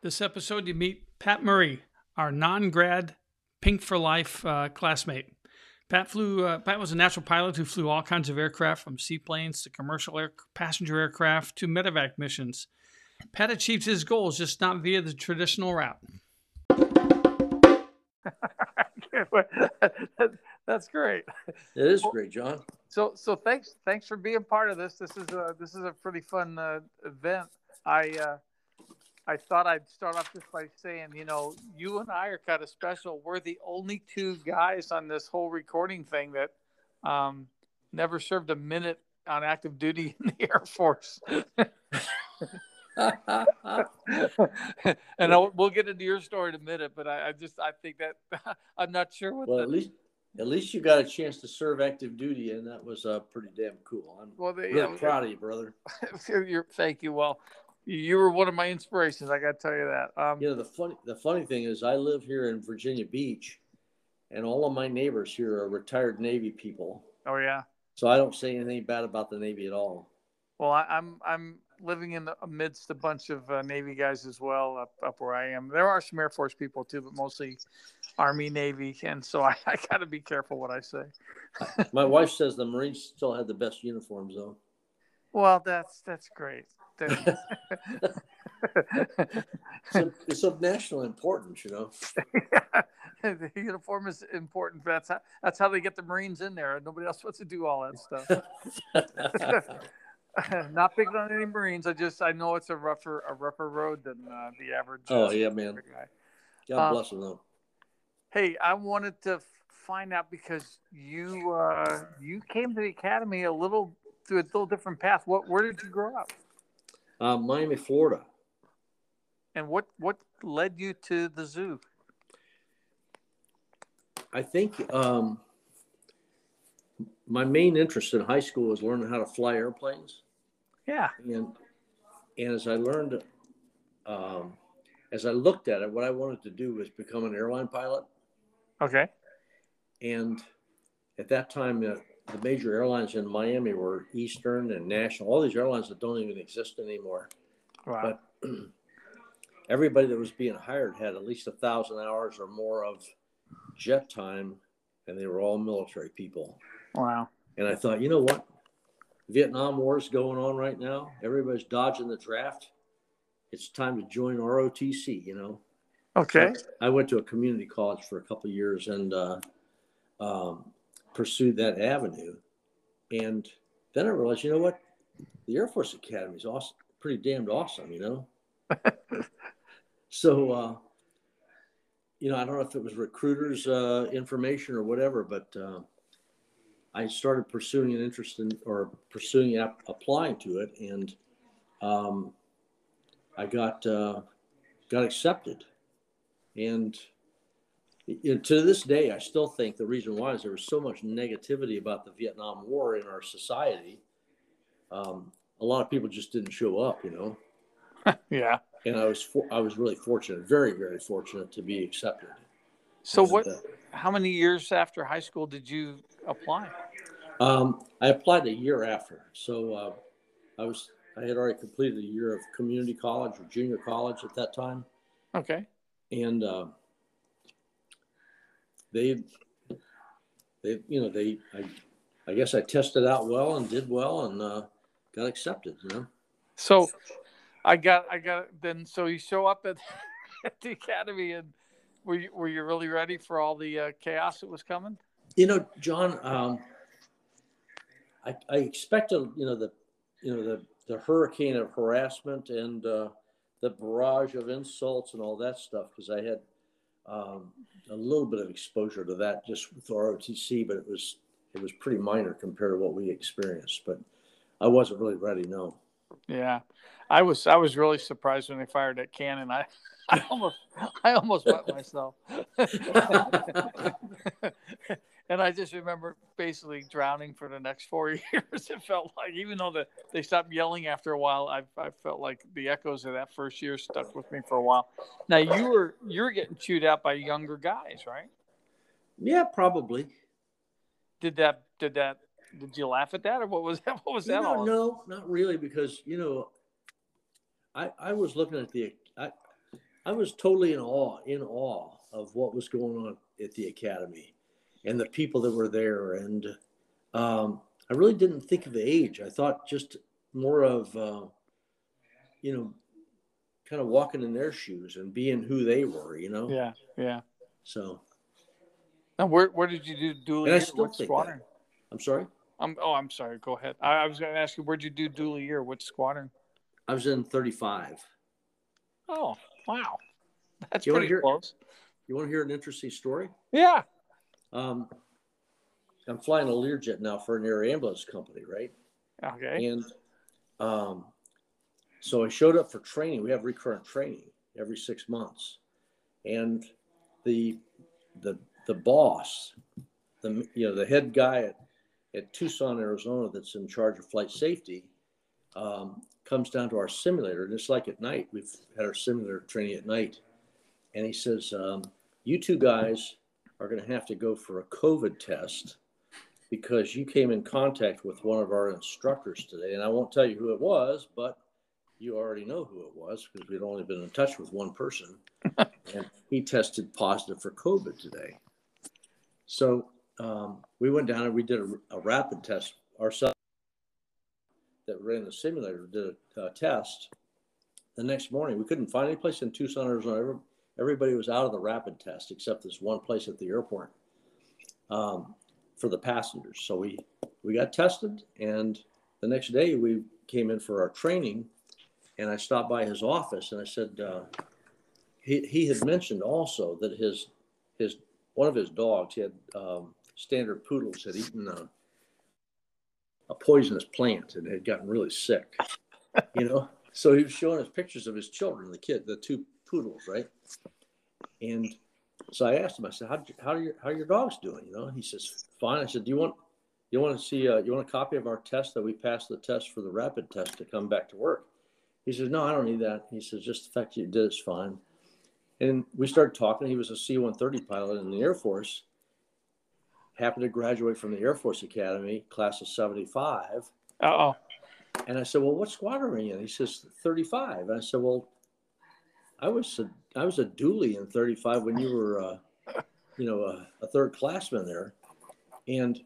This episode, you meet Pat Murray, our non-grad Pink for Life uh, classmate. Pat flew. Uh, Pat was a natural pilot who flew all kinds of aircraft, from seaplanes to commercial air, passenger aircraft to medevac missions. Pat achieved his goals, just not via the traditional route. That's great. It is great, John. So, so thanks, thanks for being part of this. This is a this is a pretty fun uh, event. I uh, I thought I'd start off just by saying, you know, you and I are kind of special. We're the only two guys on this whole recording thing that um, never served a minute on active duty in the Air Force. and I'll, we'll get into your story in a minute, but I, I just I think that I'm not sure what. Well, the, at least at least you got a chance to serve active duty, and that was uh, pretty damn cool. I'm well, they, really yeah, proud of you, brother. you're, thank you. Well, you were one of my inspirations. I got to tell you that. Um, You know the funny the funny thing is, I live here in Virginia Beach, and all of my neighbors here are retired Navy people. oh yeah. So I don't say anything bad about the Navy at all. Well, I, I'm I'm living in the amidst a bunch of uh, Navy guys as well up up where I am. There are some Air Force people too, but mostly Army, Navy, and so I, I got to be careful what I say. My wife says the Marines still had the best uniforms, though. Well, that's that's great. It's of, it's of national importance, you know. the uniform is important. That's how that's how they get the Marines in there. Nobody else wants to do all that stuff. Not picking on any Marines. I just I know it's a rougher a rougher road than uh, the average. oh uh, yeah, man. guy. God Um, bless them, though. Hey, I wanted to find out because you uh, you came to the academy a little through a little different path. What where did you grow up, Uh, Miami, Florida. and what what led you to the zoo? I think um, my main interest in high school was learning how to fly airplanes, Yeah. and and as I learned, um, as I looked at it, what I wanted to do was become an airline pilot. Okay. And at that time, uh, the major airlines in Miami were Eastern and National. All these airlines that don't even exist anymore. Wow. But everybody that was being hired had at least a thousand hours or more of jet time, and they were all military people. wow. And I thought, you know what? Vietnam War is going on right now. Everybody's dodging the draft. It's time to join ROTC, you know. Okay. I went to a community college for a couple of years and uh, um, pursued that avenue. And then I realized, you know what? The Air Force Academy is awesome, pretty damned awesome, you know? so, uh, you know, I don't know if it was recruiters' uh, information or whatever, but uh, I started pursuing an interest in or pursuing ap- applying to it, and um, I got uh, got accepted. And you know, to this day, I still think the reason why is there was so much negativity about the Vietnam War in our society. Um, a lot of people just didn't show up, you know. Yeah. And I was for, I was really fortunate, very very fortunate to be accepted. So And, what? uh, How many years after high school did you apply? Um, I applied a year after, so uh, I was I had already completed a year of community college or junior college at that time, Okay. and uh, they they you know they I I guess I tested out well and did well and uh, got accepted. You know, So I got I got then so you show up at, at the academy and were you were you really ready for all the uh, chaos that was coming? you know, John. Um, I, I expected you know the you know the the hurricane of harassment and uh, the barrage of insults and all that stuff because I had um, a little bit of exposure to that just with ROTC, but it was it was pretty minor compared to what we experienced. But I wasn't really ready. No. Yeah. I was I was really surprised when they fired that cannon. I I almost I almost wet myself. and I just remember basically drowning for the next four years. It felt like even though the, they stopped yelling after a while, I I felt like the echoes of that first year stuck with me for a while. Now you were you were getting chewed out by younger guys, right? Yeah, probably. Did that did that did you laugh at that or what was that what was You that know, all? no, not really, because you know, I I was looking at the I I was totally in awe, in awe of what was going on at the academy, and the people that were there, and um, I really didn't think of the age. I thought just more of, uh, you know, kind of walking in their shoes and being who they were, you know. Yeah, yeah. So. And where where did you do doolie And I year? still What think squadron? I'm sorry. I'm, oh, I'm sorry. Go ahead. I, I was going to ask you, where'd you do doolie year? What squadron? I was in 35. Oh, wow. That's You pretty hear- close. You want to hear an interesting story? Yeah. Um, I'm flying a Learjet now for an air ambulance company, right? Okay. And um, so I showed up for training. We have recurrent training every six months, and the the the boss, the you know the head guy at, at Tucson, Arizona, that's in charge of flight safety, um, comes down to our simulator, and it's like at night. We've had our simulator training at night, and he says, um, "You two guys are going to have to go for a COVID test." because you came in contact with one of our instructors today, and I won't tell you who it was, but you already know who it was because we'd only been in touch with one person, and he tested positive for COVID today. So um, we went down and we did a, a rapid test ourselves that ran the simulator, did a, test. The next morning, we couldn't find any place in Tucson, Arizona. Every- Everybody was out of the rapid test except this one place at the airport. Um, for the passengers. So we we got tested, and the next day we came in for our training, and I stopped by his office and I said uh, he he had mentioned also that his his one of his dogs he had um, standard poodles had eaten a, a poisonous plant and had gotten really sick, you know. So he was showing us pictures of his children, the kid, the two poodles, right? And so I asked him, I said, how, how are your, how are your dogs doing? You know, he says, fine. I said, do you want, you want to see, uh, you want a copy of our test that we passed the test for the rapid test to come back to work? He says, no, I don't need that. He says, just the fact you did is fine. And we started talking. He was a C-130 pilot in the Air Force, happened to graduate from the Air Force Academy, class of 75. Uh oh. And I said, well, what squadron are you in? He says, 35. And I said, well, I was a, I was a doolie in 35 when you were, uh, you know, a, a third classman there. And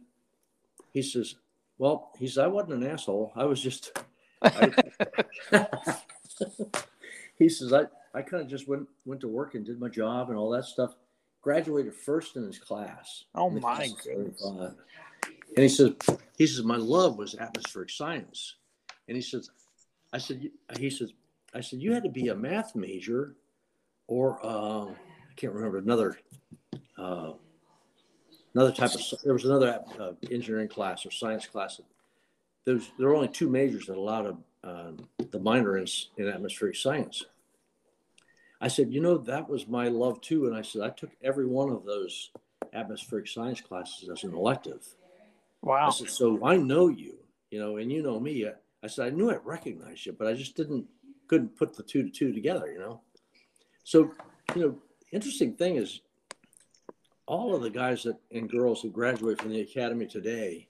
he says, well, he says, I wasn't an asshole. I was just, I, he says, I, I kind of just went, went to work and did my job and all that stuff. Graduated first in his class. Oh my goodness. 35. And he says, he says, my love was atmospheric science. And he says, I said, he says, I said, you had to be a math major or uh, I can't remember another uh, another type of there was another uh, engineering class or science class. There's there are only two majors that allowed a, um, the minor in, in atmospheric science. I said, you know, that was my love too, and I said I took every one of those atmospheric science classes as an elective. Wow. I said, so I know you, you know, and you know me. I said, I knew I recognized you, but I just didn't, couldn't put the two to two together, you know? So, you know, interesting thing is all of the guys that and girls who graduate from the academy today,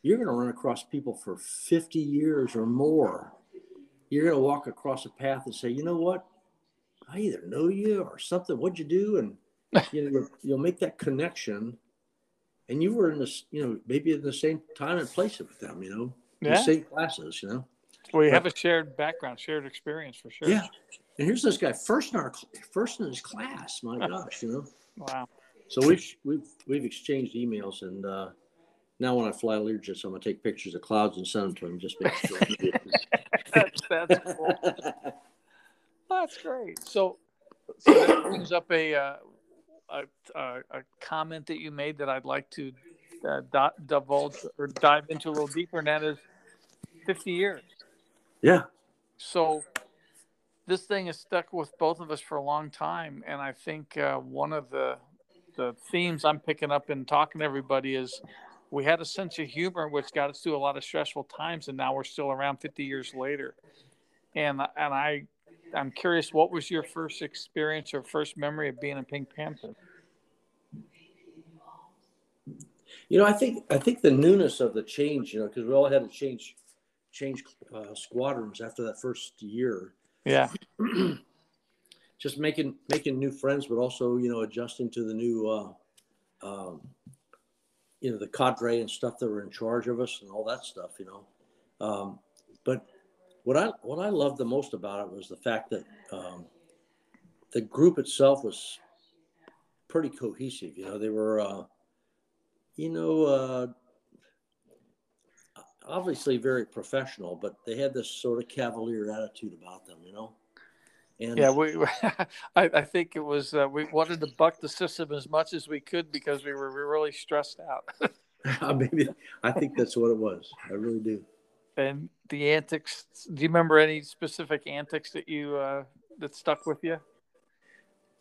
you're going to run across people for 50 years or more. You're going to walk across a path and say, you know what? I either know you or something. What'd you do? And you know, you'll, make that connection and you were in this, you know, maybe in the same time and place with them, you know, in the same classes, you know. We have a shared background, shared experience for sure. Yeah. And here's this guy first in our first in his class. My gosh, you know. Wow. So we've we've we've exchanged emails, and uh, now when I fly Learjets, I'm gonna take pictures of clouds and send them to him. Just make sure. That's, that's cool. That's great. So, so that brings up a, uh, a, a comment that you made that I'd like to uh, di- divulge or dive into a little deeper, and that is 50 years. Yeah. So, this thing has stuck with both of us for a long time, and I think uh, one of the the themes I'm picking up in talking to everybody is we had a sense of humor, which got us through a lot of stressful times, and now we're still around 50 years later. And and I I'm curious, what was your first experience or first memory of being a Pink Panther? You know, I think I think the newness of the change, you know, because we all had to change change uh, squadrons after that first year. Yeah, just making making new friends, but also you know adjusting to the new, uh, um, you know, the cadre and stuff that were in charge of us and all that stuff. You know, um, but what I what I loved the most about it was the fact that um, the group itself was pretty cohesive. You know, they were, uh, you know, uh, obviously very professional, but they had this sort of cavalier attitude about them. You know. And yeah, we. I, I think it was uh, we wanted to buck the system as much as we could because we were really stressed out. Maybe I think that's what it was. I really do. And the antics. Do you remember any specific antics that you uh, that stuck with you?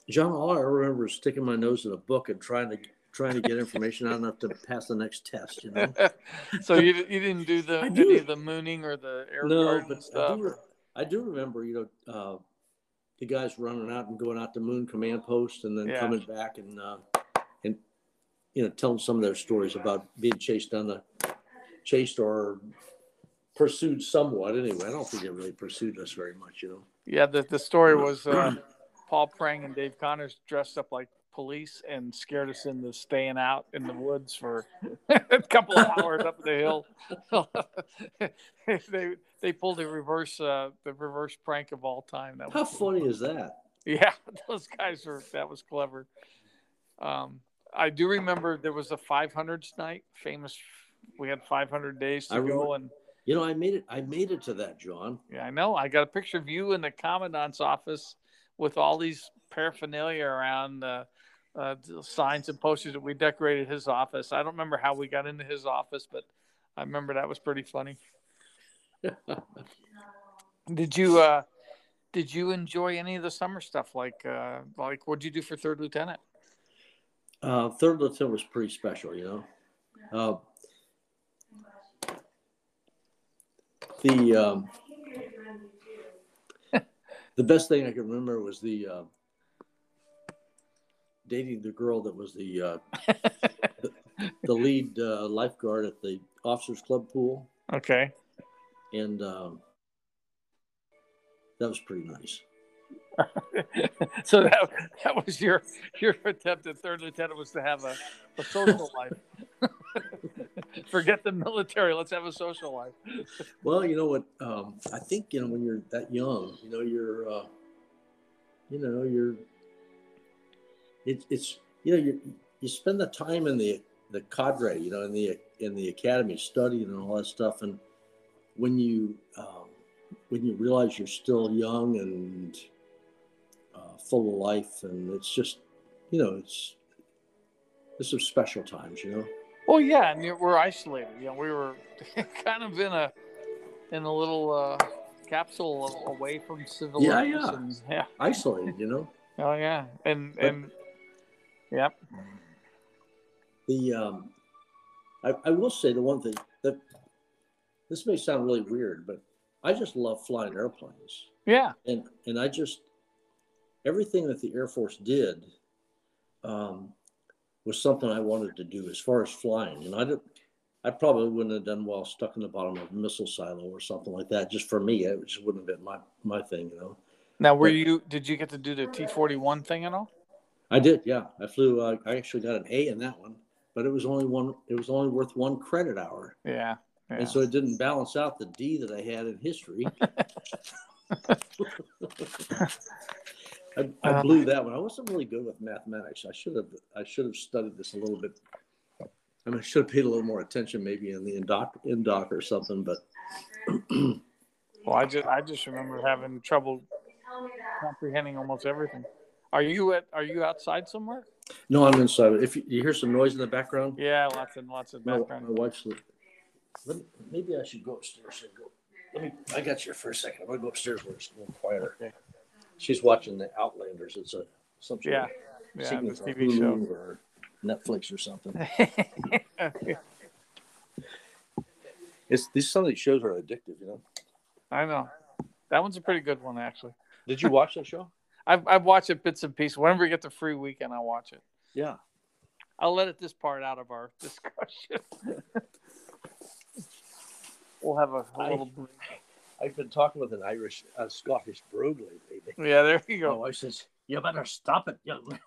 John, all I remember is sticking my nose in a book and trying to trying to get information out enough to pass the next test. You know. so you you didn't do the any of the mooning or the air no, but stuff. I do, I do remember, you know, uh, the guys running out and going out to Moon Command Post and then yeah. coming back and uh, and you know telling some of their stories about being chased on the chased or pursued somewhat. Anyway, I don't think they really pursued us very much. You know. Yeah, the the story was uh, Paul Prang and Dave Connors dressed up like police and scared us into staying out in the woods for a couple of hours up the hill. they they pulled the reverse uh, the reverse prank of all time. That How funny is that? Yeah, those guys were that was clever. Um, I do remember there was a 500s night, famous. We had 500 days to I go, and you know, I made it. I made it to that, John. Yeah, I know. I got a picture of you in the commandant's office with all these paraphernalia around. Uh, uh, signs and posters that we decorated his office. I don't remember how we got into his office, but I remember that was pretty funny. did you uh, did you enjoy any of the summer stuff? Like uh, like what did you do for third lieutenant? Uh, third lieutenant was pretty special, you know. Uh, the um, the best thing I can remember was the uh, dating the girl that was the uh, the, the, lead uh, lifeguard at the officers club pool. Okay. And um, that was pretty nice. so that that was your your attempt at third lieutenant was to have a, a social life. Forget the military. Let's have a social life. well, you know what? Um, I think you know when you're that young, you know you're, uh, you know you're it, it's you know you you spend the time in the the cadre, you know, in the in the academy studying and all that stuff, and when you um, when you realize you're still young and uh, full of life, and it's just you know it's this is special times, you know. Well, yeah, and we're isolated. You know, we were kind of in a in a little uh, capsule away from civilization. Yeah, yeah, yeah. Isolated, you know. oh yeah, and but, and Yep. The um, I, I will say the one thing that this may sound really weird, but I just love flying airplanes. Yeah. And and I just everything that the Air Force did um, was something I wanted to do as far as flying. And I did I probably wouldn't have done well stuck in the bottom of a missile silo or something like that. Just for me, it just wouldn't have been my my thing, you know. Now, were but, you? Did you get to do the T forty one thing at all? I did, yeah. I flew. Uh, I actually got an A in that one, but it was only one. It was only worth one credit hour. Yeah. yeah. And so it didn't balance out the D that I had in history. I, I, uh, blew that one. I wasn't really good with mathematics. I should have. I should have studied this a little bit. I mean, I should have paid a little more attention, maybe in the indoc, indoc or something. But well, I just I just remember having trouble comprehending almost everything. Are you at? Are you outside somewhere? No, I'm inside. If you, you hear some noise in the background, yeah, lots and lots of background. My, my wife's. Me, maybe I should go upstairs and go. Let me. I got you for a second. I'm gonna go upstairs where it's a little quieter. Okay. She's watching the Outlanders. It's a some yeah, yeah, TV show or Netflix or something. it's these some of these shows are addictive, you know. I know. That one's a pretty good one, actually. Did you watch that show? I've I've watched it bits and pieces. Whenever we get the free weekend, I watch it. Yeah. I'll let it this part out of our discussion. we'll have a, a little break. I've been talking with an Irish, uh, Scottish brogue lately. Yeah, there you My go. wife says, "You better stop it, young,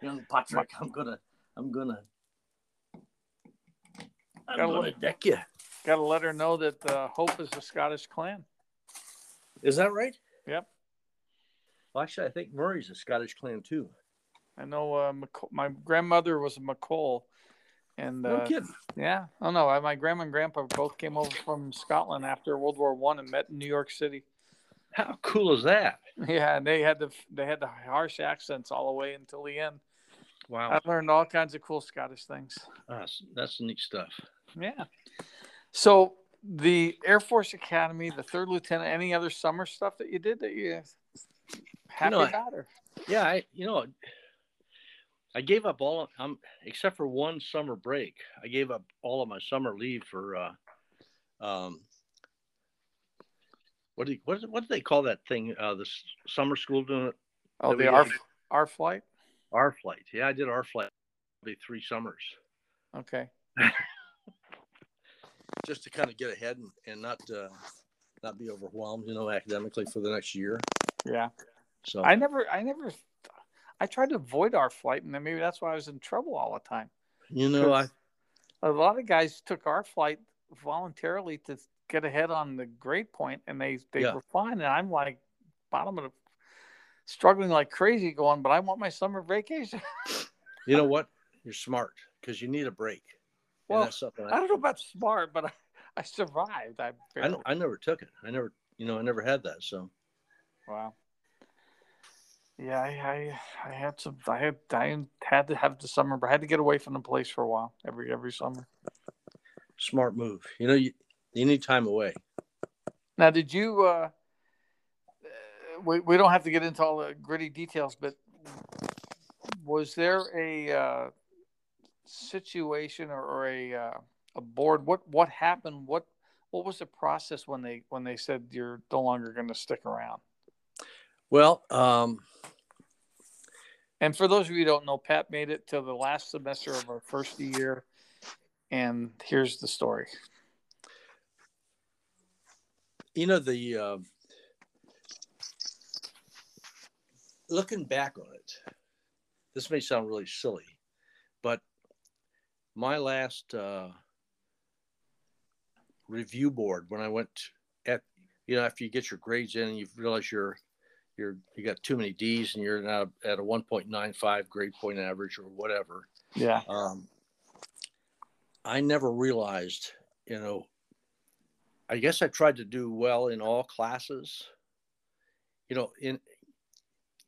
young Patrick. I'm gonna, I'm gonna, I'm Gotta gonna let- deck you." Got to let her know that uh, Hope is a Scottish clan. Is that right? Yep. Well, actually, I think Murray's a Scottish clan too. I know uh, McC- my grandmother was a McCall, and No uh, kidding. yeah, oh no, my grandma and grandpa both came over from Scotland after World War One and met in New York City. How cool is that? Yeah, and they had the they had the harsh accents all the way until the end. Wow, I learned all kinds of cool Scottish things. that's, that's neat stuff. Yeah. So the Air Force Academy, the third lieutenant, any other summer stuff that you did that you happy know, I- about or Yeah, I, you know, I gave up all, um, except for one summer break. I gave up all of my summer leave for, uh, um, what do you, what, what do they call that thing? Uh, the summer school doing it? oh the did. R R flight? Our flight. Yeah, I did our flight. Probably three summers Okay. just to kind of get ahead and, and not, uh, not be overwhelmed, you know, academically for the next year. Yeah. So I never I never I tried to avoid our flight and then maybe that's why I was in trouble all the time. you know, I, A lot of guys took our flight voluntarily to get ahead on the grade point and they they Yeah. were fine and I'm like bottom of the struggling like crazy going, but I want my summer vacation. you know what? You're smart because you need a break. Well, that's something I don't know about smart, but I, I survived. I, I, I never took it. I never, you know, I never had that. So wow. Yeah, I, I I had some. I had I had to have the summer, but I had to get away from the place for a while every every summer. smart move. You know, you, you need time away. Now, did you? Uh, uh, we we don't have to get into all the gritty details, but was there a uh, situation or, or a uh, a board? What what happened? What what was the process when they when they said you're no longer going to stick around? Well, um, And for those of you who don't know, Pat made it to the last semester of our first year, and here's the story. you know, the uh, looking back on it, this may sound really silly, but my last uh, review board when I went at, you know, after you get your grades in and you realize you're you're you got too many D's and you're now at a 1.95 grade point average or whatever. Yeah, um, I never realized, you know, I guess I tried to do well in all classes. You know, in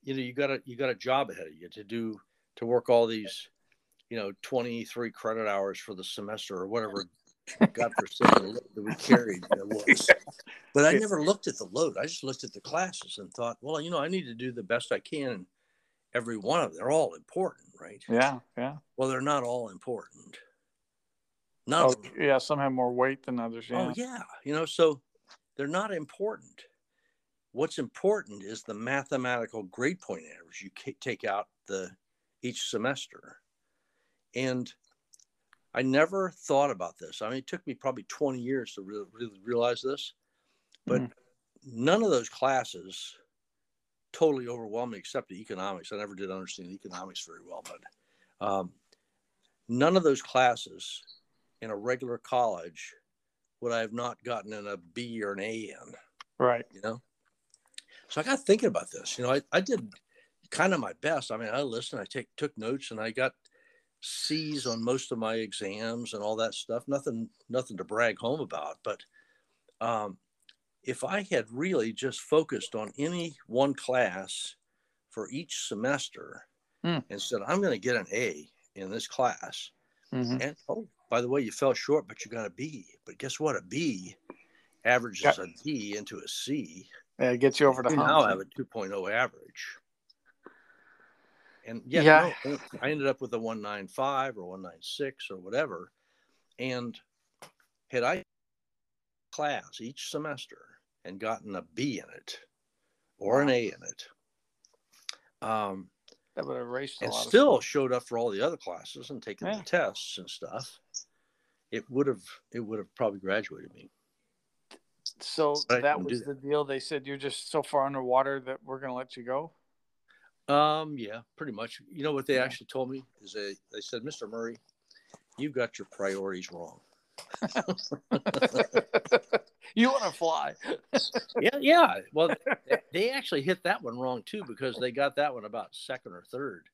you know, you got a you got a job ahead of you to do to work all these, you know, 23 credit hours for the semester or whatever God the load that we carried. But I never looked at the load. I just looked at the classes and thought, well, you know, I need to do the best I can in every one of them. They're all important, right? yeah, yeah. Well, they're not all important. No. Oh, yeah. Some have more weight than others. Oh, yeah. Oh, yeah. You know, so they're not important. What's important is the mathematical grade point average you take out the each semester. And I never thought about this. I mean, it took me probably 20 years to really, really realize this, but Mhm. none of those classes totally overwhelmed me except the economics. I never did understand economics very well, but um, none of those classes in a regular college would I have not gotten in a B or an A in, Right. you know? So I got thinking about this. You know, I, I did kind of my best. I mean, I listened, I take took notes and I got C's on most of my exams and all that stuff. Nothing nothing to brag home about. But um, if I had really just focused on any one class for each semester Hmm. and said, I'm going to get an A in this class, hmm and oh, by the way, you fell short, but you got a B. But guess what? A B averages a D into a C. Yeah, it gets you over the hump. now have a 2.0 average. And yeah, Yeah. no, I ended up with a 195 or 196 or whatever. And had I class each semester and gotten a B in it or an A in it, um, that would have erased a and lot. still of showed up for all the other classes and taken Yeah. the tests and stuff, it would have it would have probably graduated me. So But that didn't was that. the deal. They said you're just so far underwater that we're going to let you go. Um, yeah, pretty much. You know what they actually told me is they they said, Mr. Murray, you've got your priorities wrong. you want to fly? yeah, yeah. Well, they- they actually hit that one wrong too because they got that one about second or third.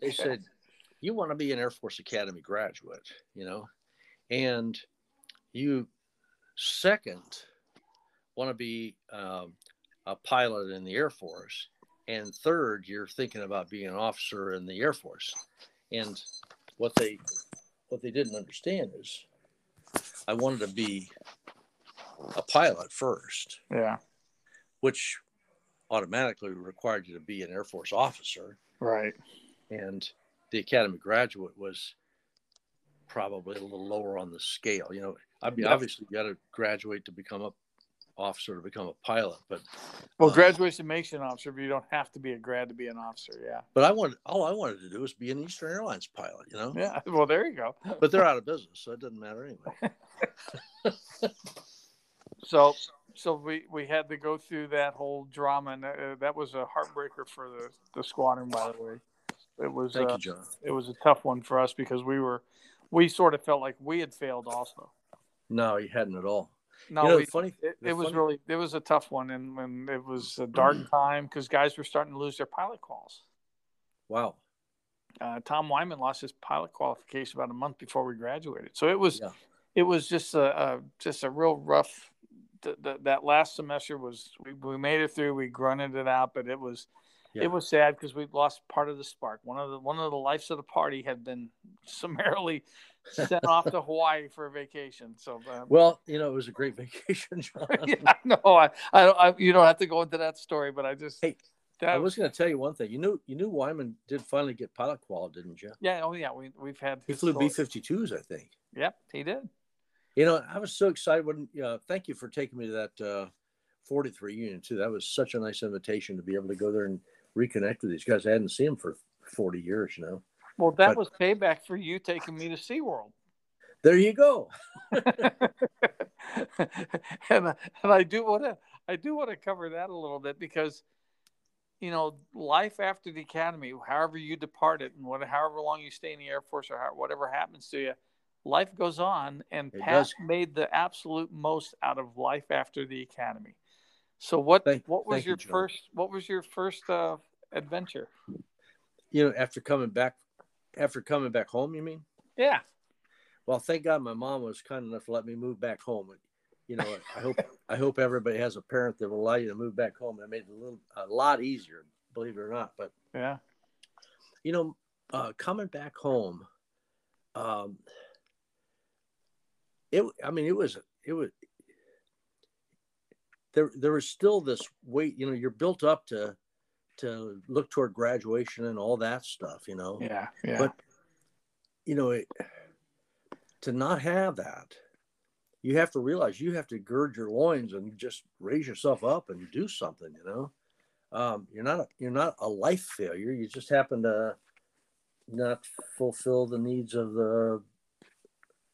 They said, you want to be an Air Force Academy graduate, you know, and you second want to be um, a pilot in the Air Force, and third, you're thinking about being an officer in the Air Force. And what they what they didn't understand is, I wanted to be a pilot first Yeah. which automatically required you to be an Air Force officer. Right. And the Academy graduate was probably a little lower on the scale. You know, I mean, obviously you got to graduate to become a officer to become a pilot, but Well, Uh, graduation makes you an officer, but you don't have to be a grad to be an officer. Yeah. but I wanted all I wanted to do was be an Eastern Airlines pilot. You know, Yeah. Well, there you go. but they're out of business, so it doesn't matter anyway. So, so we we had to go through that whole drama, and that, uh, that was a heartbreaker for the the squadron. By the way, it was Thank uh, you, John. it was a tough one for us because we were we sort of felt like we had failed also. No, you hadn't at all. No, you know, we, funny, it, it was funny- really it was a tough one, and when it was a dark time because guys were starting to lose their pilot calls. wow. Uh, Tom Wyman lost his pilot qualification about a month before we graduated, so it was Yeah. it was just a, a just a real rough. Th- th- that last semester was we, we made it through, we grunted it out, but it was Yeah. it was sad because we lost part of the spark. One of the one of the lives of the party had been summarily sent off to Hawaii for a vacation. So uh, Well, you know, it was a great vacation, John. yeah, no, I, I, I, you don't have to go into that story, but I just, Hey, I was going to tell you one thing. You knew, you knew Wyman did finally get pilot qual, didn't you? yeah, oh yeah, we we've had. He flew. B 52s, I think. Yep, he did. You know, I was so excited when, uh, thank you for taking me to that uh, 43 union, too. That was such a nice invitation to be able to go there and reconnect with these guys. I hadn't seen them for 40 years, you know. Well, that But- was payback for you taking me to SeaWorld. There you go. and I- and I do want to I do want to cover that a little bit because you know life after the academy, however you depart it, and what however long you stay in the Air Force or how, whatever happens to you, life goes on. And It Pat does. made the absolute most out of life after the academy. So what Thank- what was thank you, your first what was your first uh, adventure? You know, after coming back, after coming back home, you mean? Yeah. Well, thank God my mom was kind enough to let me move back home. You know, I hope I hope everybody has a parent that will allow you to move back home. That made it a little a lot easier, believe it or not. But Yeah. you know, uh, coming back home, um, it. I mean, it was it was there. There was still this weight. You know, you're built up to to look toward graduation and all that stuff. You know, Yeah. Yeah. But- you know, it, to not have that, you have to realize you have to gird your loins and just raise yourself up and do something. You know, um, you're not a, you're not a life failure. You just happen to not fulfill the needs of the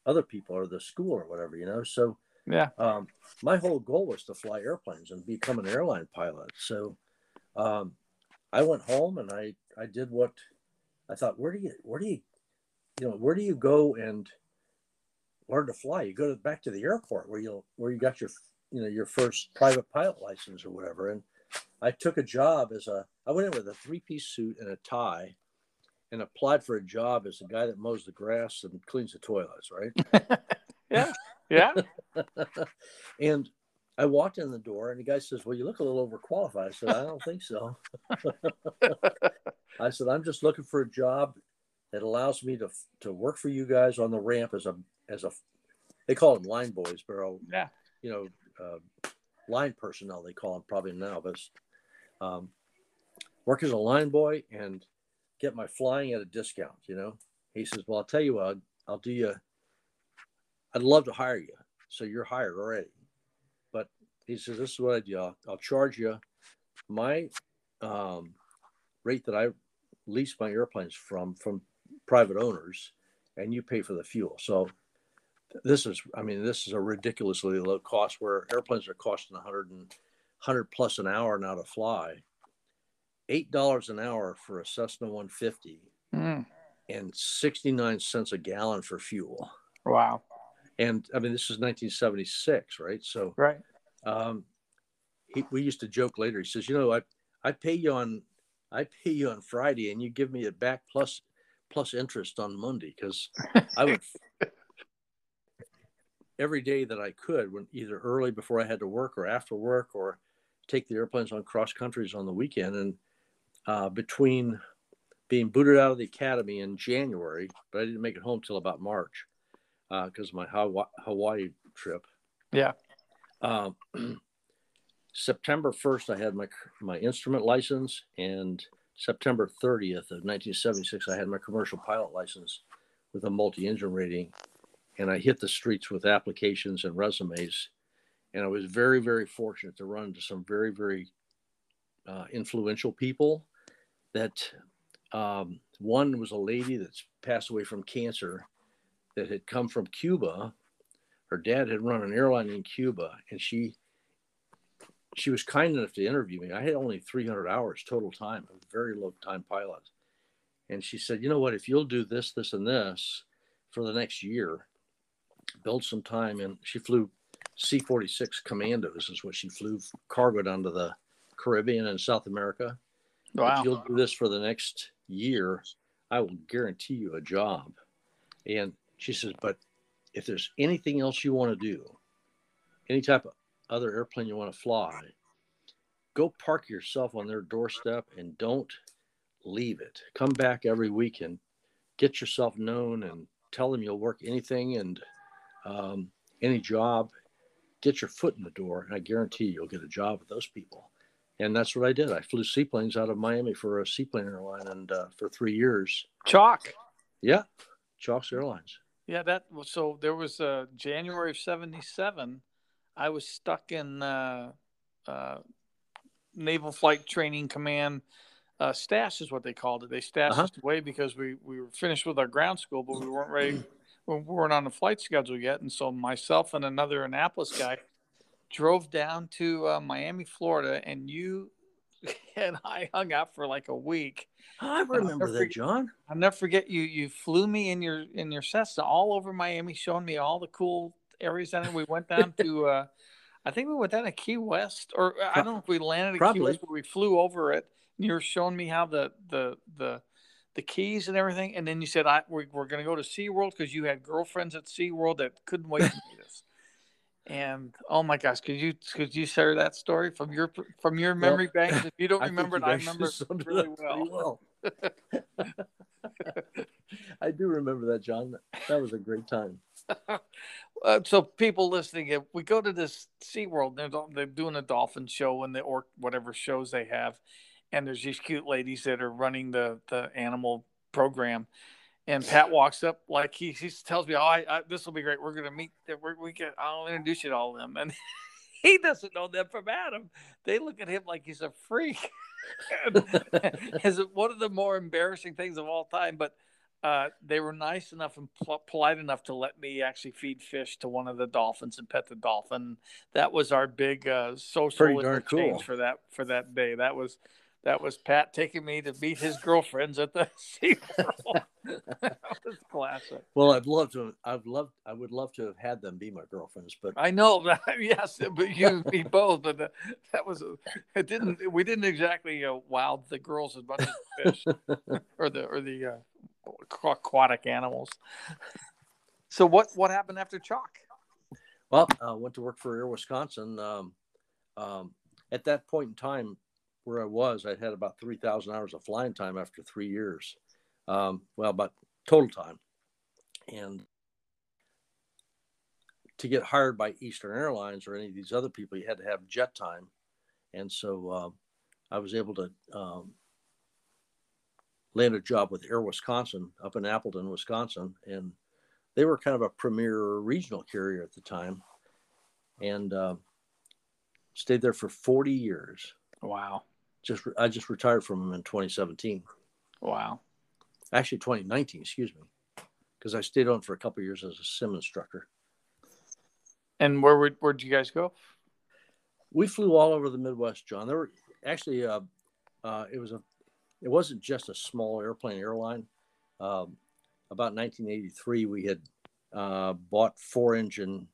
other people or the school or whatever. You know, so yeah. um, my whole goal was to fly airplanes and become an airline pilot. So um, I went home and I, I did what I thought, where do you, where do you, you know, where do you go and learn to fly? You go to, back to the airport where you, where you got your, you know, your first private pilot license or whatever. And I took a job as a, I went in with a three piece suit and a tie and applied for a job as a guy that mows the grass and cleans the toilets, right? Yeah. Yeah. and I walked in the door, and the guy says, "Well, you look a little overqualified." I said, "I don't think so." I said, "I'm just looking for a job that allows me to to work for you guys on the ramp as a as a they call them line boys, but uh, Yeah. you know, uh, line personnel they call them probably now, but um, work as a line boy and get my flying at a discount. You know, he says, "Well, I'll tell you what, I'll do you." I'd love to hire you. So you're hired already. He says, this is what I do. I'll, I'll charge you my um, rate that I lease my airplanes from, from private owners, and you pay for the fuel. So this is, I mean, this is a ridiculously low cost where airplanes are costing 100 and 100 plus an hour now to fly. Eight dollars an hour for a Cessna 150 Mm. and 69 cents a gallon for fuel. Wow. And I mean, this is 1976, right? So Right. Um, he, we used to joke later. He says, "You know, I I pay you on I pay you on Friday, and you give me it back plus plus interest on Monday because I would every day that I could, when either early before I had to work or after work, or take the airplanes on cross countries on the weekend. And uh, between being booted out of the academy in January, but I didn't make it home till about March because of my Hawaii trip. Yeah. Um, September 1st, I had my my instrument license, and September 30th of 1976, I had my commercial pilot license with a multi-engine rating, and I hit the streets with applications and resumes, and I was very very fortunate to run into some very very uh, influential people. That um, one was a lady that's passed away from cancer, that had come from Cuba. Her dad had run an airline in Cuba, and she she was kind enough to interview me. I had only 300 hours total time, a very low time pilot. And she said, you know what, if you'll do this, this, and this for the next year, build some time. And she flew C 46 Commandos, is what she flew cargo down to the Caribbean and South America. Wow. If you'll do this for the next year, I will guarantee you a job. And she says, but if there's anything else you want to do, any type of other airplane you want to fly, go park yourself on their doorstep and don't leave it. Come back every week and get yourself known and tell them you'll work anything and um, any job. Get your foot in the door, and I guarantee you'll get a job with those people. And that's what I did. I flew seaplanes out of Miami for a seaplane airline, and uh, for three years, Chalk. yeah, Chalk's Airlines. Yeah, that was so. There was uh, January of '77. I was stuck in uh, uh, Naval Flight Training Command. Uh, stash is what they called it. They stashed Uh-huh. us away because we, we were finished with our ground school, but we weren't ready. We weren't on the flight schedule yet, and so myself and another Annapolis guy drove down to uh, Miami, Florida, and you and I hung out for like a week. I remember that, forget- John. I'll never forget you. You flew me in your in your Cessna all over Miami, showing me all the cool areas. And we went down to, uh, I think we went down to Key West, or I don't know if we landed at Key Probably. West, but we flew over it. And you were showing me how the the the the keys and everything. And then you said, "I we're, we're going to go to SeaWorld because you had girlfriends at SeaWorld that couldn't wait to meet us." And oh my gosh, could you could you share that story from your from your Well, memory bank? If you don't I remember it, I remember it really pretty well. well. I do remember that, John. That was a great time. uh, so people listening, if we go to this SeaWorld, they're, they're doing a dolphin show and the or whatever shows they have, and there's these cute ladies that are running the the animal program. And Pat walks up like he, he tells me, "Oh, I, I, this will be great. We're gonna meet. We're, we get. I'll introduce you to all of them." And he doesn't know them from Adam. They look at him like he's a freak. is one of the more embarrassing things of all time. But uh, they were nice enough and pol- polite enough to let me actually feed fish to one of the dolphins and pet the dolphin. That was our big uh, social Pretty interchange cool. for that for that day. That was that was Pat taking me to meet his girlfriends at the SeaWorld. that was classic. Well, I'd love to. I'd love. I would love to have had them be my girlfriends, but I know that. Yes, but you me both. But that, that was it. Didn't we didn't exactly uh, wow the girls as much as the fish or the or the uh, aquatic animals. So what what happened after Chalk? well, I went to work for Air Wisconsin. Um, um, at that point in time, where I was, I had about three thousand hours of flying time after three years. Um, well, about total time, and to get hired by Eastern Airlines or any of these other people, you had to have jet time, and so uh, I was able to um, land a job with Air Wisconsin up in Appleton, Wisconsin, and they were kind of a premier regional carrier at the time, and uh, stayed there for 40 years. Wow, Just I just retired from them in 2017, wow, actually 2019, excuse me, because I stayed on for a couple of years as a sim instructor. And where would where'd you guys go? We flew all over the Midwest, John. There were actually uh, uh, it was a it wasn't just a small airplane airline. Um, about 1983, we had uh, bought four engine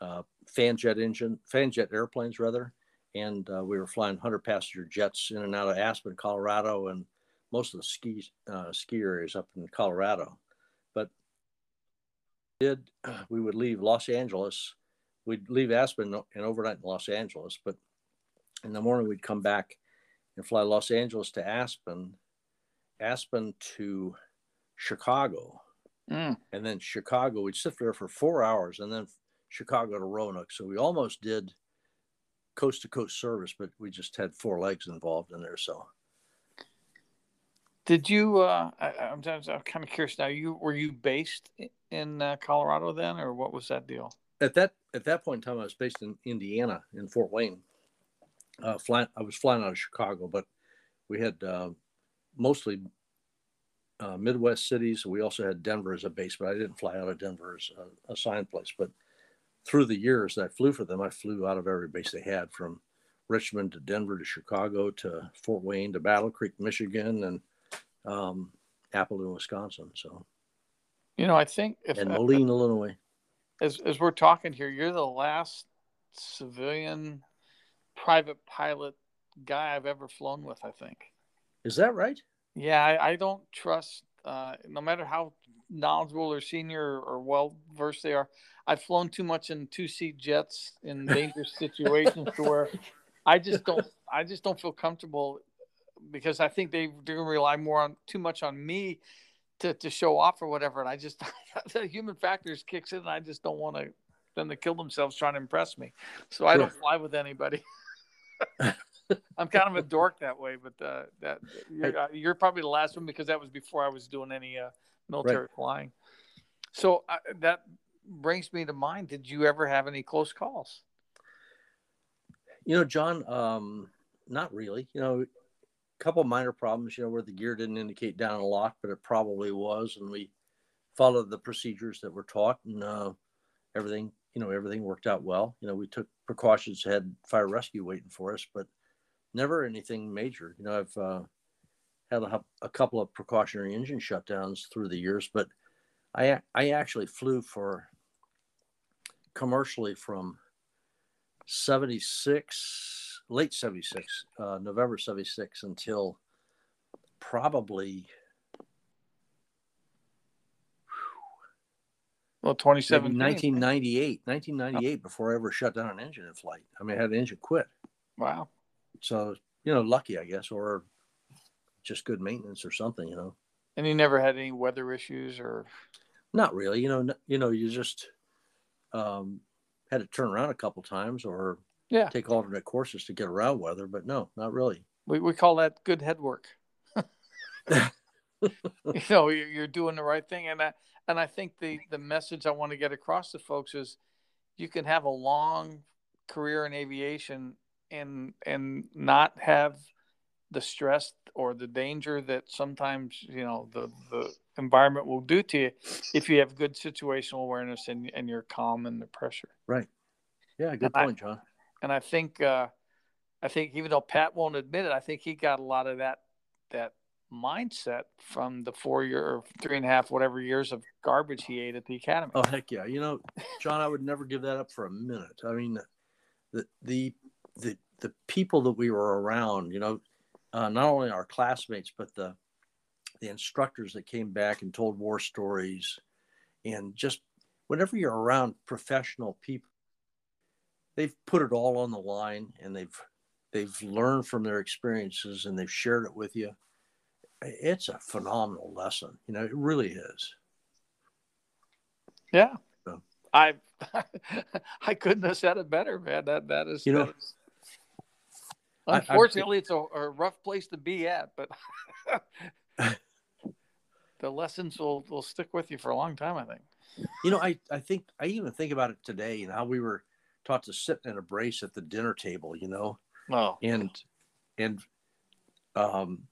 uh, fan jet engine fan jet airplanes rather, and uh, we were flying 100 passenger jets in and out of Aspen, Colorado, and most of the ski uh, ski areas up in Colorado. But did we would leave Los Angeles, we'd leave Aspen and overnight in Los Angeles, but in the morning we'd come back and fly Los Angeles to Aspen, Aspen to Chicago, Mm. and then Chicago. We'd sit there for four hours, and then Chicago to Roanoke. So we almost did coast to coast service, but we just had four legs involved in there. So Did you? Uh, I, I'm, I'm kind of curious now. You were you based in uh, Colorado then, or what was that deal? at that at that point in time, I was based in Indiana in Fort Wayne. Uh, flying, I was flying out of Chicago, but we had uh, mostly uh, Midwest cities. We also had Denver as a base, but I didn't fly out of Denver as a assigned place. But through the years that I flew for them, I flew out of every base they had, from Richmond to Denver to Chicago to Fort Wayne to Battle Creek, Michigan, and um, Appleton, Wisconsin. So You know, I think if and uh, Moline, Illinois. as as we're talking here, you're the last civilian private pilot guy I've ever flown with. I think. Is that right? Yeah, I, I don't trust. Uh, no matter how knowledgeable or senior or well versed they are, I've flown too much in two seat jets in dangerous situations to where I just don't. I just don't feel comfortable because I think they gonna rely more on too much on me to, to show off or whatever. And I just the human factors kicks in, and I just don't want to them to kill themselves trying to impress me. So I don't fly with anybody. I'm kind of a dork that way, but uh, that you're, uh, you're probably the last one because that was before I was doing any uh, military flying. So uh, that brings me to mind. Did you ever have any close calls? You know, John, um, not really. You know, a couple minor problems, you know, where the gear didn't indicate down a lot, but it probably was. And we followed the procedures that were taught and uh, everything, you know, everything worked out well. You know, we took precautions, had fire rescue waiting for us, but never anything major. You know, I've uh, had a, a couple of precautionary engine shutdowns through the years, but I, I actually flew for commercially from 76 late 76 uh, november 76 until probably Well, maybe 2017. 1998 1998 before i ever shut down an engine in flight i mean i had an engine quit Wow. So you know lucky i guess or just good maintenance or something you know And you never had any weather issues or not really you know n- you know you just um had to turn around a couple times or Yeah. take alternate courses to get around weather but no not really we, we call that good head work. you know, you're, you're doing the right thing. And I, and I think the, the message I want to get across to folks is you can have a long career in aviation and, and not have the stress or the danger that sometimes, you know, the, the environment will do to you if you have good situational awareness and, and you're calm under pressure. Right yeah good I- point john and I think uh, I think even though Pat won't admit it, I think he got a lot of that that mindset from the four year or three and a half whatever years of garbage he ate at the academy. Oh heck yeah! You know, John, I would never give that up for a minute. I mean, the the the the people that we were around, you know, uh, not only our classmates but the the instructors that came back and told war stories, and just whenever you're around professional people, they've put it all on the line and they've they've learned from their experiences and they've shared it with you. It's a phenomenal lesson. You know, it really is. Yeah, So- I I couldn't have said it better, man. That that is You know, that is- I- I- unfortunately it's a, a rough place to be at, but the lessons will will stick with you for a long time. I think. You know, I, I think I even think about it today and how we were taught to sit in a brace at the dinner table, you know, Oh, and and um,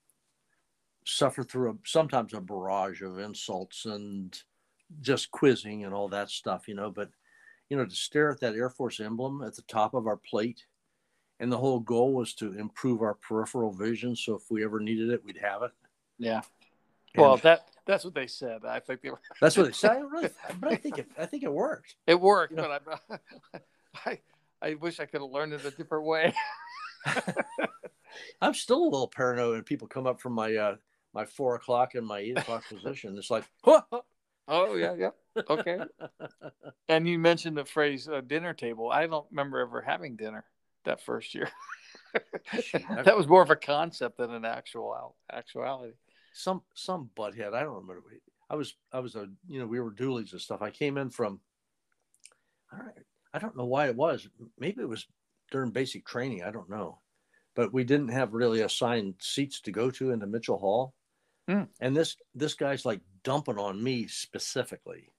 suffer through a, sometimes a barrage of insults and just quizzing and all that stuff, you know. But you know, to stare at that Air Force emblem at the top of our plate. And the whole goal was to improve our peripheral vision. So if we ever needed it, we'd have it. Yeah. And Well, that that's what they said. I think they were. that's what they said. I really, but I think it, I think it worked. It worked, You know- but I, I I wish I could have learned it a different way. I'm still a little paranoid when people come up from my, uh, my four o'clock and my eight o'clock position. It's like, Oh yeah, yeah. Okay. And you mentioned the phrase uh, dinner table. I don't remember ever having dinner that first year. that was more of a concept than an actual actuality. some some butthead. I don't remember. I was I was a you know we were doolies and stuff. I came in from. I don't, I don't know why it was. Maybe it was during basic training. I don't know, but we didn't have really assigned seats to go to into Mitchell Hall, Hmm. and this this guy's like dumping on me specifically,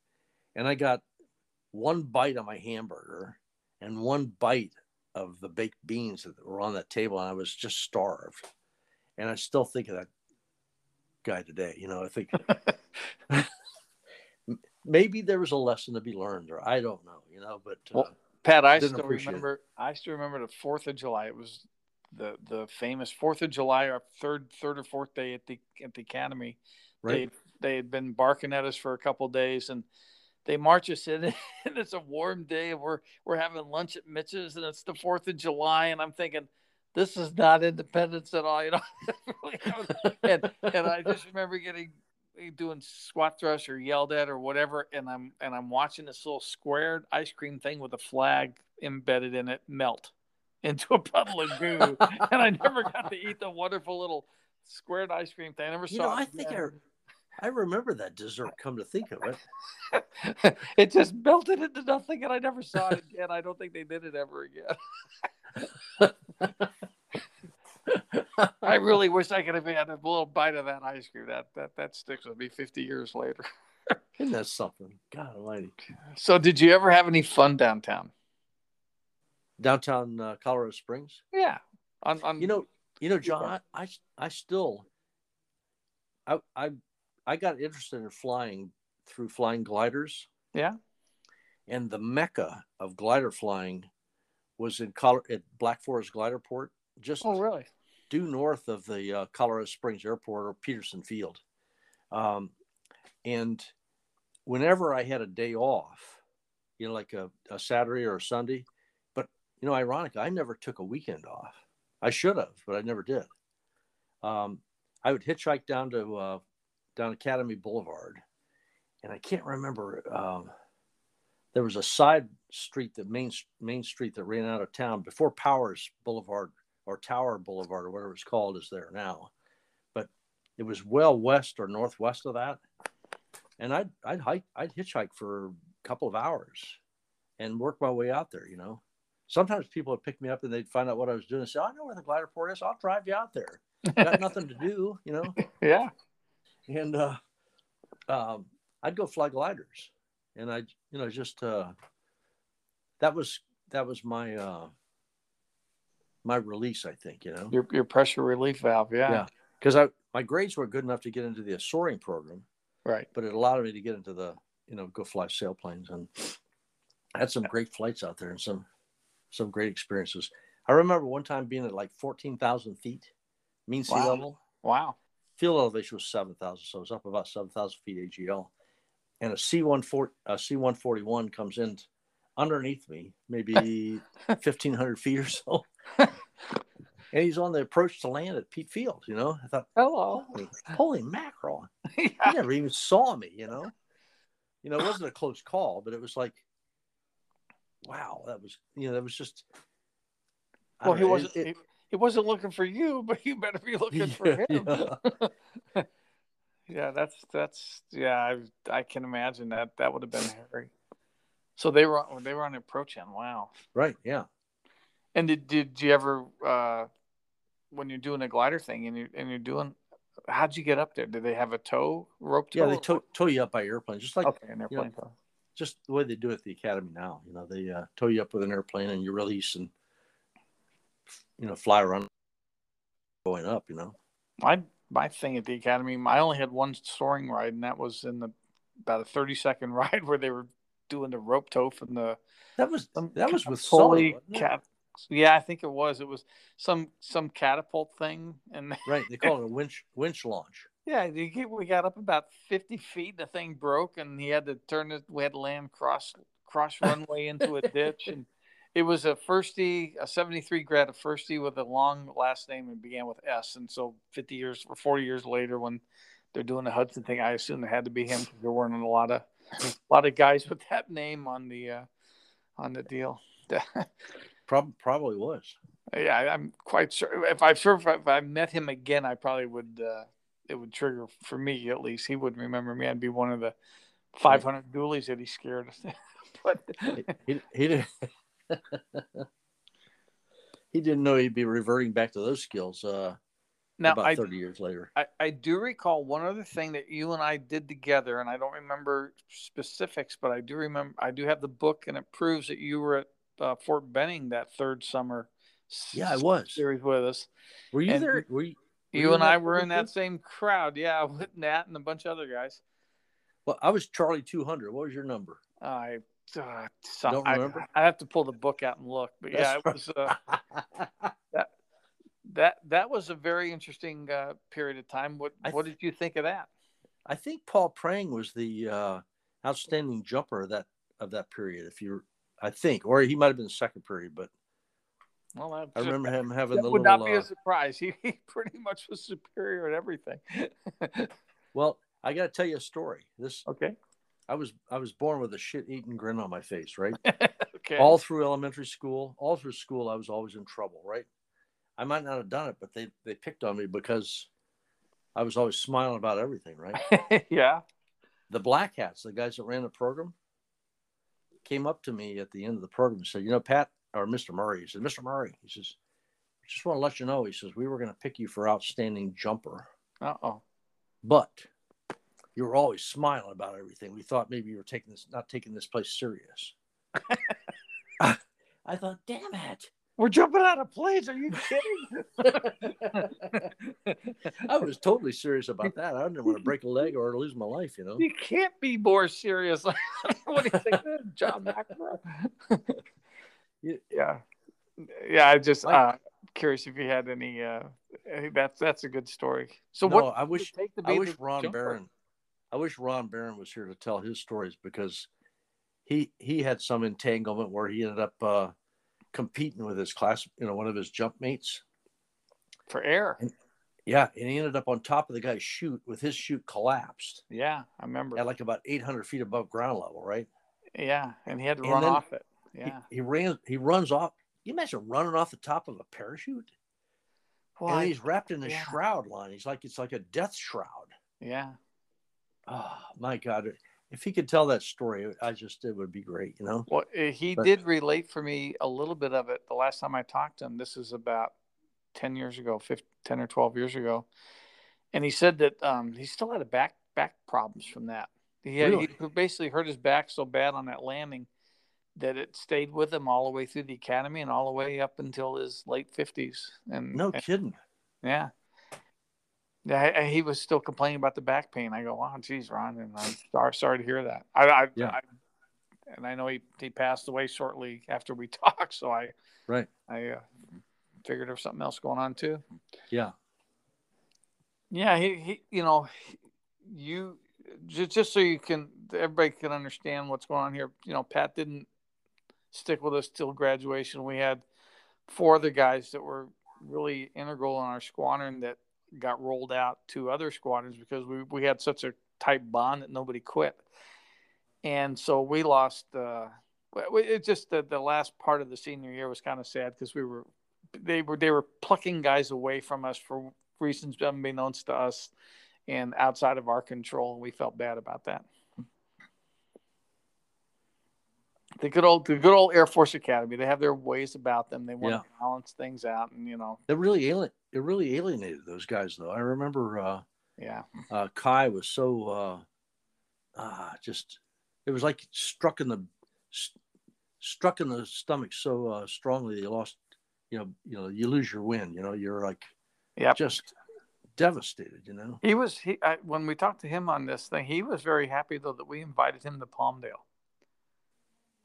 and I got one bite of my hamburger and one bite of the baked beans that were on that table, and I was just starved, and I still think of that guy today. You know, I think maybe there was a lesson to be learned, or I don't know. You know, but uh, Pat, I still appreciate it. remember. I still remember the Fourth of July. It was the the famous Fourth of July, our third third or fourth day at the at the academy. right, They they had been barking at us for a couple days, and they march us in, and it's a warm day, and we're we're having lunch at Mitch's, and it's the Fourth of July, and I'm thinking. This is not independence at all, you know. and and I just remember getting eh, doing squat thrusts or yelled at or whatever, and I'm and I'm watching this little squared ice cream thing with a flag embedded in it melt into a puddle of goo, and I never got to eat the wonderful little squared ice cream thing. I never you saw. know, it I think I. I remember that dessert. Come to think of it, it just melted into nothing, and I never saw it again. I don't think they did it ever again. I really wish I could have had a little bite of that ice cream. That that that sticks with me 50 years later. isn't that something? God Almighty! So, did you ever have any fun downtown? Downtown uh, Colorado Springs. Yeah, on, on You know, you know, John. I, I, I still, I, I, I got interested in flying through flying gliders. Yeah. And the mecca of glider flying was in Col- at Black Forest Glider Port, just Oh, really? due north of the uh, Colorado Springs Airport or Peterson Field. Um, and whenever I had a day off, you know, like a, a Saturday or a Sunday, but you know, ironically, I never took a weekend off. I should have, but I never did. Um, I would hitchhike down to uh, down Academy Boulevard, and I can't remember. Um, there was a side street, the main main street that ran out of town before Powers Boulevard or Tower Boulevard or whatever it's called is there now, but it was well west or northwest of that. And I'd I'd hike I'd hitchhike for a couple of hours, and work my way out there. You know, sometimes people would pick me up and they'd find out what I was doing and say, "I know where the glider port is. I'll drive you out there. Got nothing to do, you know." Yeah. And uh, um, I'd go fly gliders, and I, you know, just uh, that was that was my uh, my release. I think you know. Your your pressure relief valve. Yeah. Yeah. because I my grades were good enough to get into the soaring program, Right. but it allowed me to get into the you know go fly sailplanes and I had some great flights out there and some some great experiences. I remember one time being at like fourteen thousand feet, mean sea Wow. level. Wow. Field elevation was seven thousand, so it was up about seven thousand feet AGL. And a C one four a C one forty one comes in underneath me, maybe fifteen hundred feet or so. and he's on the approach to land at Pete Field. You know, I thought, oh, Hello. holy, holy mackerel! He never even saw me. You know, you know, it wasn't a close call, but it was like, wow, that was you know, that was just. Well, he know, wasn't. it- he, he wasn't looking for you, but you better be looking for him. yeah. Yeah, that's that's yeah. I I can imagine that that would have been Harry. So they were on- they were on approach end. Wow. right? Yeah. And did did you ever uh, when you're doing a glider thing and you and you're doing how'd you get up there? Did they have a tow rope tow? Yeah, they tow, tow you up by airplane, just like okay, an airplane tow. just the way they do it at the academy now. You know, they uh, tow you up with an airplane and you release and you know fly around going up. You know, My my thing at the academy, I only had one soaring ride, and that was in the about a thirty second ride where they were doing the rope tow from the That was that was with Sully, cat. Yeah, I think it was. It was some some catapult thing, and right? They call it a winch winch launch. yeah, we got up about fifty feet. The thing broke, and he had to turn it. We had to land cross cross runway into a ditch, and it was a firstie, a seventy three grad, a firstie with a long last name and began with S. And so fifty years or forty years later, when they're doing the Hudson thing, I assume it had to be him because there weren't a lot of a lot of guys with that name on the uh, on the deal. Prob- probably was. Yeah, I- I'm quite sure. If I'm sure if I, if I met him again, I probably would. Uh, it would trigger for me at least. He wouldn't remember me. I'd be one of the 500 doolies that he scared. Us. But He, he didn't. he didn't know he'd be reverting back to those skills uh, now about I, thirty years later. I I do recall one other thing that you and I did together, and I don't remember specifics, but I do remember. I do have the book, and it proves that you were at uh, Fort Benning that third summer. Yeah, I was. series with us. Were you and- there? Were you? Were You you and I were in that same crowd, yeah, with Nat and a bunch of other guys. Well, I was Charlie two hundred. What was your number? I uh, some, Don't I, remember? I have to pull the book out and look, but yeah, it was uh, that that was a very interesting uh, period of time. What I what did you think of that? I think Paul Prang was the uh, outstanding jumper of that of that period. If you, I think, or he might have been the second period, but Well, that, I remember him having that the would little. not be uh, a surprise. He, he pretty much was superior at everything. well, I got to tell you a story. This okay, I was I was born with a shit eating grin on my face, right? okay, all through elementary school, all through school, I was always in trouble, right? I might not have done it, but they they picked on me because I was always smiling about everything, right? yeah, the black hats, the guys that ran the program, came up to me at the end of the program and said, "You know, Pat or Mr. Murray," he said, "Mr. Murray," he says, "I just want to let you know," he says, "we were going to pick you for outstanding jumper, uh oh, but you were always smiling about everything. We thought maybe you were taking this, not taking this place serious." I thought, "Damn it." we're jumping out of planes. Are you kidding? I was totally serious about that. I didn't want to break a leg or lose my life, you know. You can't be more serious. what do you think, John McEnroe? yeah, yeah. I just uh, curious if you had any. Uh, that's that's a good story. So no, what? I wish does it take to I wish Ron jumper? Barron, I wish Ron Barron was here to tell his stories because he he had some entanglement where he ended up uh, competing with his class, you know, one of his jump mates. for air. Yeah, and he ended up on top of the guy's chute with his chute collapsed Yeah, I remember. at like about 800 feet above ground level, right? Yeah, and he had to And run off it. Yeah. He, ran. He runs off. You imagine running off the top of a parachute, Well, and he's wrapped in a yeah. shroud line. He's like it's like a death shroud. yeah. Oh my God! If he could tell that story, I just it would be great. You know. Well, uh, he But- did relate for me a little bit of it the last time I talked to him. This is about 10 years ago, 15, 10 or 12 years ago. And he said that um, he still had a back back problems from that. He, had, Really? he basically hurt his back so bad on that landing that it stayed with him all the way through the academy and all the way up until his late 50s. And No and- kidding. yeah. Yeah, he was still complaining about the back pain. I go, "Wow, geez, Ron," and I'm sorry, sorry to hear that. I, I, Yeah. I and I know he, he passed away shortly after we talked, so I, Right. I uh, figured there was something else going on too. Yeah. Yeah, he, he you know, you just just so you can everybody can understand what's going on here. You know, Pat didn't stick with us till graduation. We had four other guys that were really integral in our squadron that got rolled out to other squadrons because we we had such a tight bond that nobody quit. And so we lost. Uh, well, it just the, the last part of the senior year was kind of sad because we were they were they were plucking guys away from us for reasons unbeknownst to us and outside of our control, and we felt bad about that. The good old the good old Air Force Academy. They have their ways about them. They want Yeah. to balance things out, and you know, they're really alien. It really alienated those guys, though. I remember uh, yeah, uh, Kai was so uh, uh, just. It was like struck in the st- struck in the stomach so uh, strongly you lost. You know, you know, you lose your wind. You know, you're like yeah, just devastated. You know. He was he I, when we talked to him on this thing. He was very happy though that we invited him to Palmdale.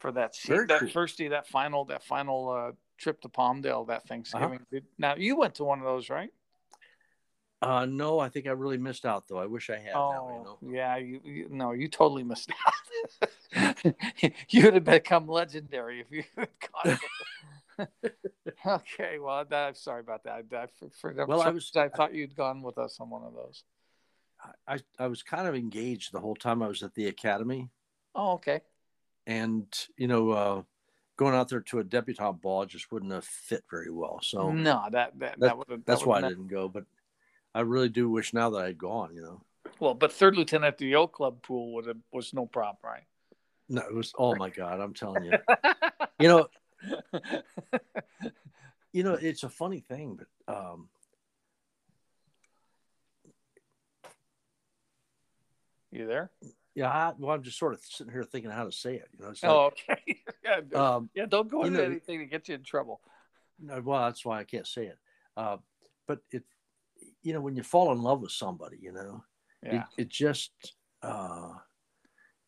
for that se- that cool. first day, that final that final uh, trip to Palmdale that Thanksgiving. Did- Now you went to one of those, right? Uh, no, I think I really missed out though. I wish I had. now, you know? Oh, yeah. You, you no, you totally missed out. you would have become legendary if you had gone. okay, well, that, I'm sorry about that. I, for, for, Well, I was- I thought you'd gone with us on one of those. I, I was kind of engaged the whole time I was at the academy, Oh, okay. and you know, uh, going out there to a debutante ball just wouldn't have fit very well. So no, that that, that- that that's why I didn't go. But I really do wish now that I'd gone. You know, Well, but third lieutenant at the yacht club pool would have was no problem, right? no, it was. Oh my God, I'm telling you. you know, you know, it's a funny thing, but um, you there? Yeah, I, well, I'm just sort of sitting here thinking how to say it. You know, it's Oh, okay. yeah, um, yeah, don't go into know- anything to get you in trouble. No, well, that's why I can't say it. Uh, but it, you know, when you fall in love with somebody, you know, Yeah. it, it just, uh,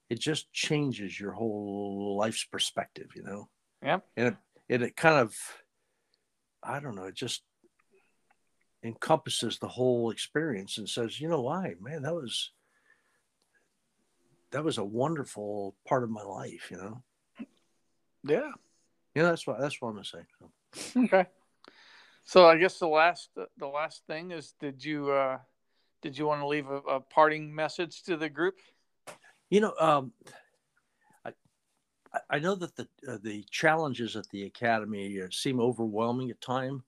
it just changes your whole life's perspective, you know. Yeah. And it, and it kind of, I don't know, it just encompasses the whole experience and says, you know, why, man, that was, that was a wonderful part of my life, you know. Yeah. You know, that's what that's what I'm gonna say. So. Okay. So I guess the last the last thing is did you uh did you want to leave a, a parting message to the group? You know, um, I I- I know that the uh, the challenges at the academy uh, seem overwhelming at time,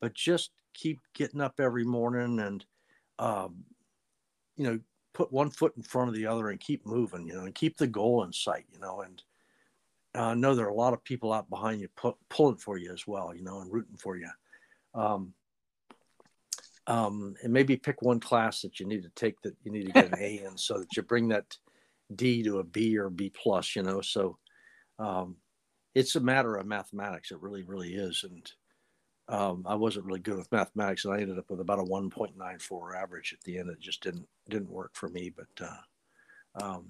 but just keep getting up every morning and, um, you know, put one foot in front of the other and keep moving. You know, and keep the goal in sight. You know, and uh, I know there are a lot of people out behind you pu- pulling for you as well. You know, and rooting for you. Um, um, and maybe pick one class that you need to take that you need to get an A in, so that you bring that D to a B or B plus. You know, so um, it's a matter of mathematics. It really, really is. And um, I wasn't really good with mathematics, and I ended up with about a 1.94 average at the end. It just didn't didn't work for me. But uh, um,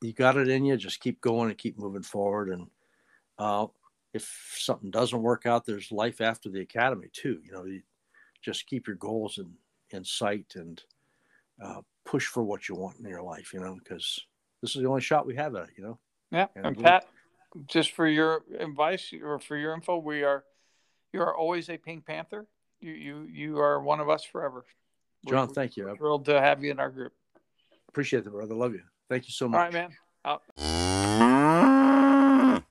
you got it in you. Just keep going and keep moving forward. And uh, if something doesn't work out, there's life after the academy too. You know, you just keep your goals in in sight and uh, push for what you want in your life. You know, because this is the only shot we have at it. You know. Yeah. And And Pat, just for your advice or for your info, we are you are always a Pink Panther. You you you are one of us forever. We're- John, we're thank you. I thrilled to have you in our group. appreciate it, brother. Love you. Thank you so much. right, man. Out.